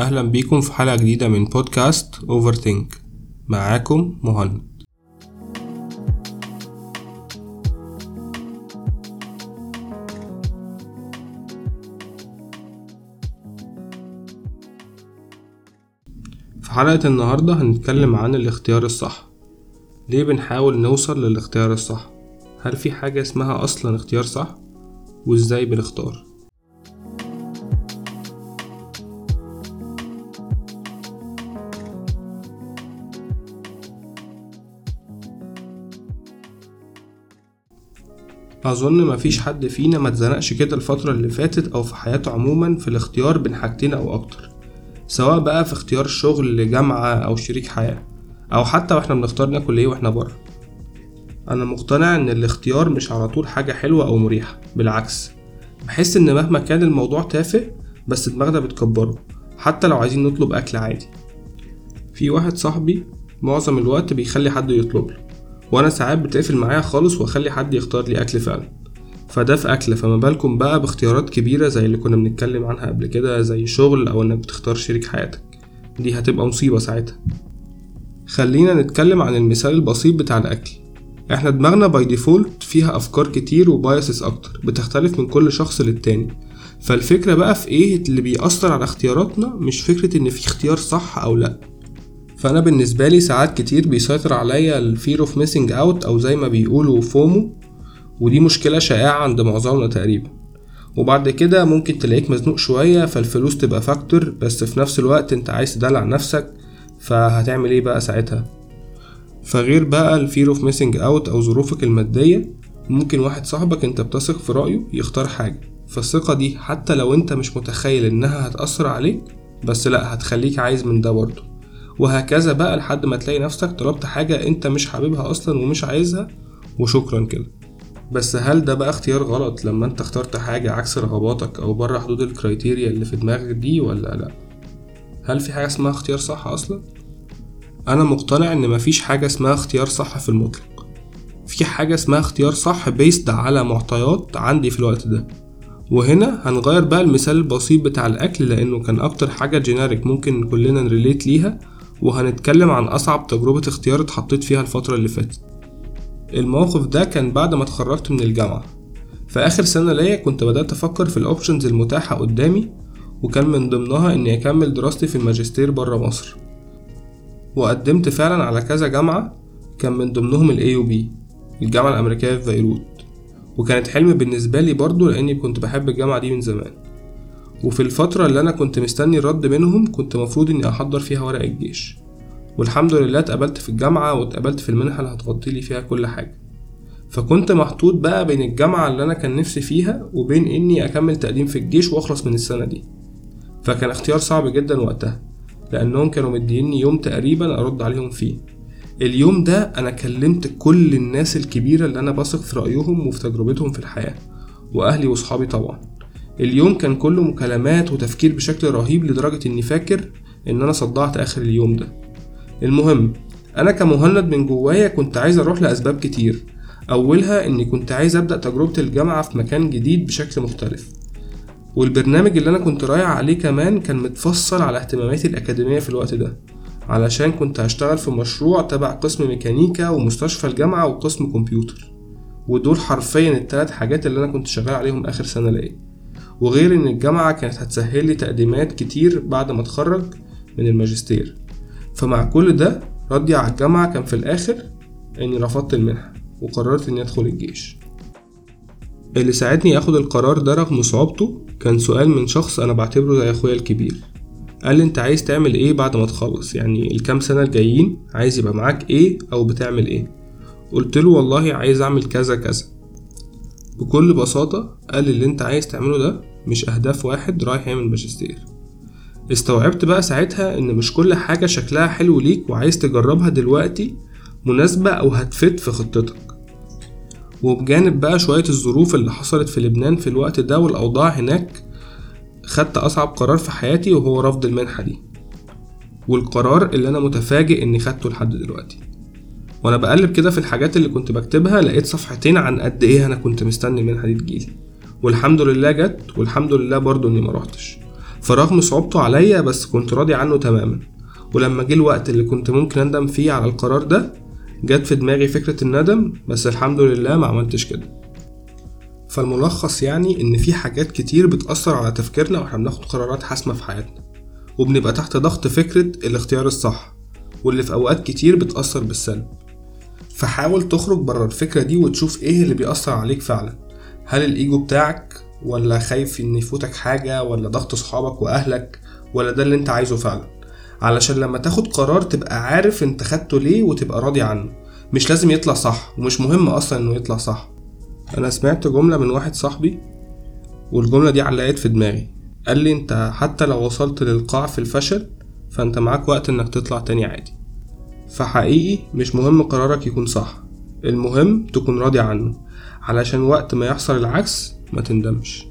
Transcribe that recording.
أهلا بيكم في حلقة جديدة من بودكاست Overthink معاكم مهند. في حلقة النهاردة هنتكلم عن الاختيار الصح. ليه بنحاول نوصل للاختيار الصح؟ هل في حاجة اسمها أصلا اختيار صح؟ وإزاي بنختار؟ أظن مفيش حد فينا ما اتزنقش كده الفترة اللي فاتت أو في حياته عموما في الاختيار بين حاجتين أو أكتر سواء بقى في اختيار شغل لجامعة أو شريك حياة أو حتى وإحنا بنختار ناكل إيه وإحنا بره. أنا مقتنع إن الاختيار مش على طول حاجة حلوة أو مريحة بالعكس بحس إن مهما كان الموضوع تافه بس دماغنا بتكبره حتى لو عايزين نطلب أكل عادي. في واحد صاحبي معظم الوقت بيخلي حد يطلب له. وأنا ساعات بتقفل معايا خالص وأخلي حد يختار لي أكل فعلا. فده في أكل فما بالكم بقى باختيارات كبيرة زي اللي كنا بنتكلم عنها قبل كده زي شغل أو إنك بتختار شريك حياتك. دي هتبقى مصيبة ساعتها. خلينا نتكلم عن المثال البسيط بتاع الأكل. إحنا دماغنا by default فيها أفكار كتير و biases أكتر بتختلف من كل شخص للتاني. فالفكرة بقى في إيه اللي بيأثر على اختياراتنا مش فكرة إن في اختيار صح أو لأ. فأنا بالنسبة لي ساعات كتير بيسيطر عليا ال fear of missing out أو زي ما بيقولوا FOMO ودي مشكلة شائعة عند معظمنا تقريبا. وبعد كده ممكن تلاقيك مزنوق شوية فالفلوس تبقى factor بس في نفس الوقت أنت عايز تدلع نفسك فهتعمل إيه بقى ساعتها؟ فغير بقى ال fear of missing out أو ظروفك المادية ممكن واحد صاحبك أنت بتثق في رأيه يختار حاجة. فالثقة دي حتى لو أنت مش متخيل إنها هتأثر عليك بس لأ هتخليك عايز من ده برضه. وهكذا بقى لحد ما تلاقي نفسك طلبت حاجة أنت مش حاببها أصلا ومش عايزها وشكرا كده. بس هل ده بقى اختيار غلط لما أنت اخترت حاجة عكس رغباتك أو بره حدود ال criteria اللي في دماغك دي ولا لأ؟ هل في حاجة اسمها اختيار صح أصلا؟ أنا مقتنع إن مفيش حاجة اسمها اختيار صح في المطلق. في حاجة اسمها اختيار صح based على معطيات عندي في الوقت ده. وهنا هنغير بقى المثال البسيط بتاع الأكل لأنه كان أكتر حاجة generic ممكن كلنا ن relate ليها. وهنتكلم عن أصعب تجربة اختيار اتحطيت فيها الفترة اللي فاتت. الموقف ده كان بعد ما اتخرجت من الجامعة. في آخر سنة ليا كنت بدأت أفكر في ال options المتاحة قدامي وكان من ضمنها إني أكمل دراستي في الماجستير برا مصر. وقدمت فعلا على كذا جامعة كان من ضمنهم ال AUB الجامعة الأمريكية في بيروت. وكانت حلم بالنسبة لي برضو لأني كنت بحب الجامعة دي من زمان. وفي الفترة اللي أنا كنت مستني الرد منهم كنت مفروض إني أحضر فيها ورق الجيش. والحمد لله اتقبلت في الجامعة واتقبلت في المنحة اللي هتغطي لي فيها كل حاجة. فكنت محطوط بقى بين الجامعة اللي أنا كان نفسي فيها وبين إني أكمل تقديم في الجيش وأخلص من السنة دي. فكان اختيار صعب جدا وقتها لأنهم كانوا مديني يوم تقريبا أرد عليهم فيه. اليوم ده أنا كلمت كل الناس الكبيرة اللي أنا بثق في رأيهم وفي تجربتهم في الحياة وأهلي وصحابي طبعا. اليوم كان كله مكالمات وتفكير بشكل رهيب لدرجة إني فاكر إن أنا صدعت آخر اليوم ده. المهم أنا كمهند من جوايا كنت عايز أروح لأسباب كتير. أولها إني كنت عايز أبدأ تجربة الجامعة في مكان جديد بشكل مختلف. والبرنامج اللي أنا كنت رايح عليه كمان كان متفصل على اهتماماتي الأكاديمية في الوقت ده. علشان كنت هشتغل في مشروع تبع قسم ميكانيكا ومستشفى الجامعة وقسم كمبيوتر. ودول حرفيا التلات حاجات اللي أنا كنت شغال عليهم آخر سنة ليا. وغير إن الجامعة كانت هتسهل لي تقديمات كتير بعد ما أتخرج من الماجستير. فمع كل ده ردي على الجامعة كان في الآخر إني رفضت المنحة وقررت إني أدخل الجيش. اللي ساعدني أخد القرار ده رغم صعوبته كان سؤال من شخص أنا بعتبره زي أخويا الكبير. قال لي أنت عايز تعمل إيه بعد ما تخلص؟ يعني الكام سنة الجايين عايز يبقى معاك إيه أو بتعمل إيه؟ قلت له والله عايز أعمل كذا كذا. بكل بساطة قال لي اللي أنت عايز تعمله ده مش أهداف واحد رايح يعمل ماجستير. استوعبت بقى ساعتها إن مش كل حاجة شكلها حلو ليك وعايز تجربها دلوقتي مناسبة أو هتفت في خطتك. وبجانب بقى شوية الظروف اللي حصلت في لبنان في الوقت ده والأوضاع هناك خدت أصعب قرار في حياتي وهو رفض المنحة دي. والقرار اللي أنا متفاجئ إني خدته لحد دلوقتي. وأنا بقلب كده في الحاجات اللي كنت بكتبها لقيت صفحتين عن قد إيه أنا كنت مستني المنحة دي تجيلي. والحمد لله جت والحمد لله برضو إني ما فرغم صعوبته عليا بس كنت راضي عنه تماما. ولما جه الوقت اللي كنت ممكن أندم فيه على القرار ده جت في دماغي فكرة الندم بس الحمد لله ما عملتش كده. فالملخص يعني إن في حاجات كتير بتأثر على تفكيرنا وإحنا بناخد قرارات حاسمة في حياتنا. وبنبقى تحت ضغط فكرة الاختيار الصح واللي في أوقات كتير بتأثر بالسلب. فحاول تخرج بره الفكرة دي وتشوف إيه اللي بيأثر عليك فعلا. هل الإيجو بتاعك ولا خايف إن يفوتك حاجة ولا ضغط صحابك وأهلك ولا ده اللي أنت عايزه فعلا؟ علشان لما تاخد قرار تبقى عارف أنت خدته ليه وتبقى راضي عنه. مش لازم يطلع صح ومش مهم أصلا إنه يطلع صح. أنا سمعت جملة من واحد صاحبي والجملة دي علقت في دماغي. قال لي أنت حتى لو وصلت للقاع في الفشل فأنت معاك وقت إنك تطلع تاني عادي. فحقيقي مش مهم قرارك يكون صح المهم تكون راضي عنه. علشان وقت ما يحصل العكس ما تندمش.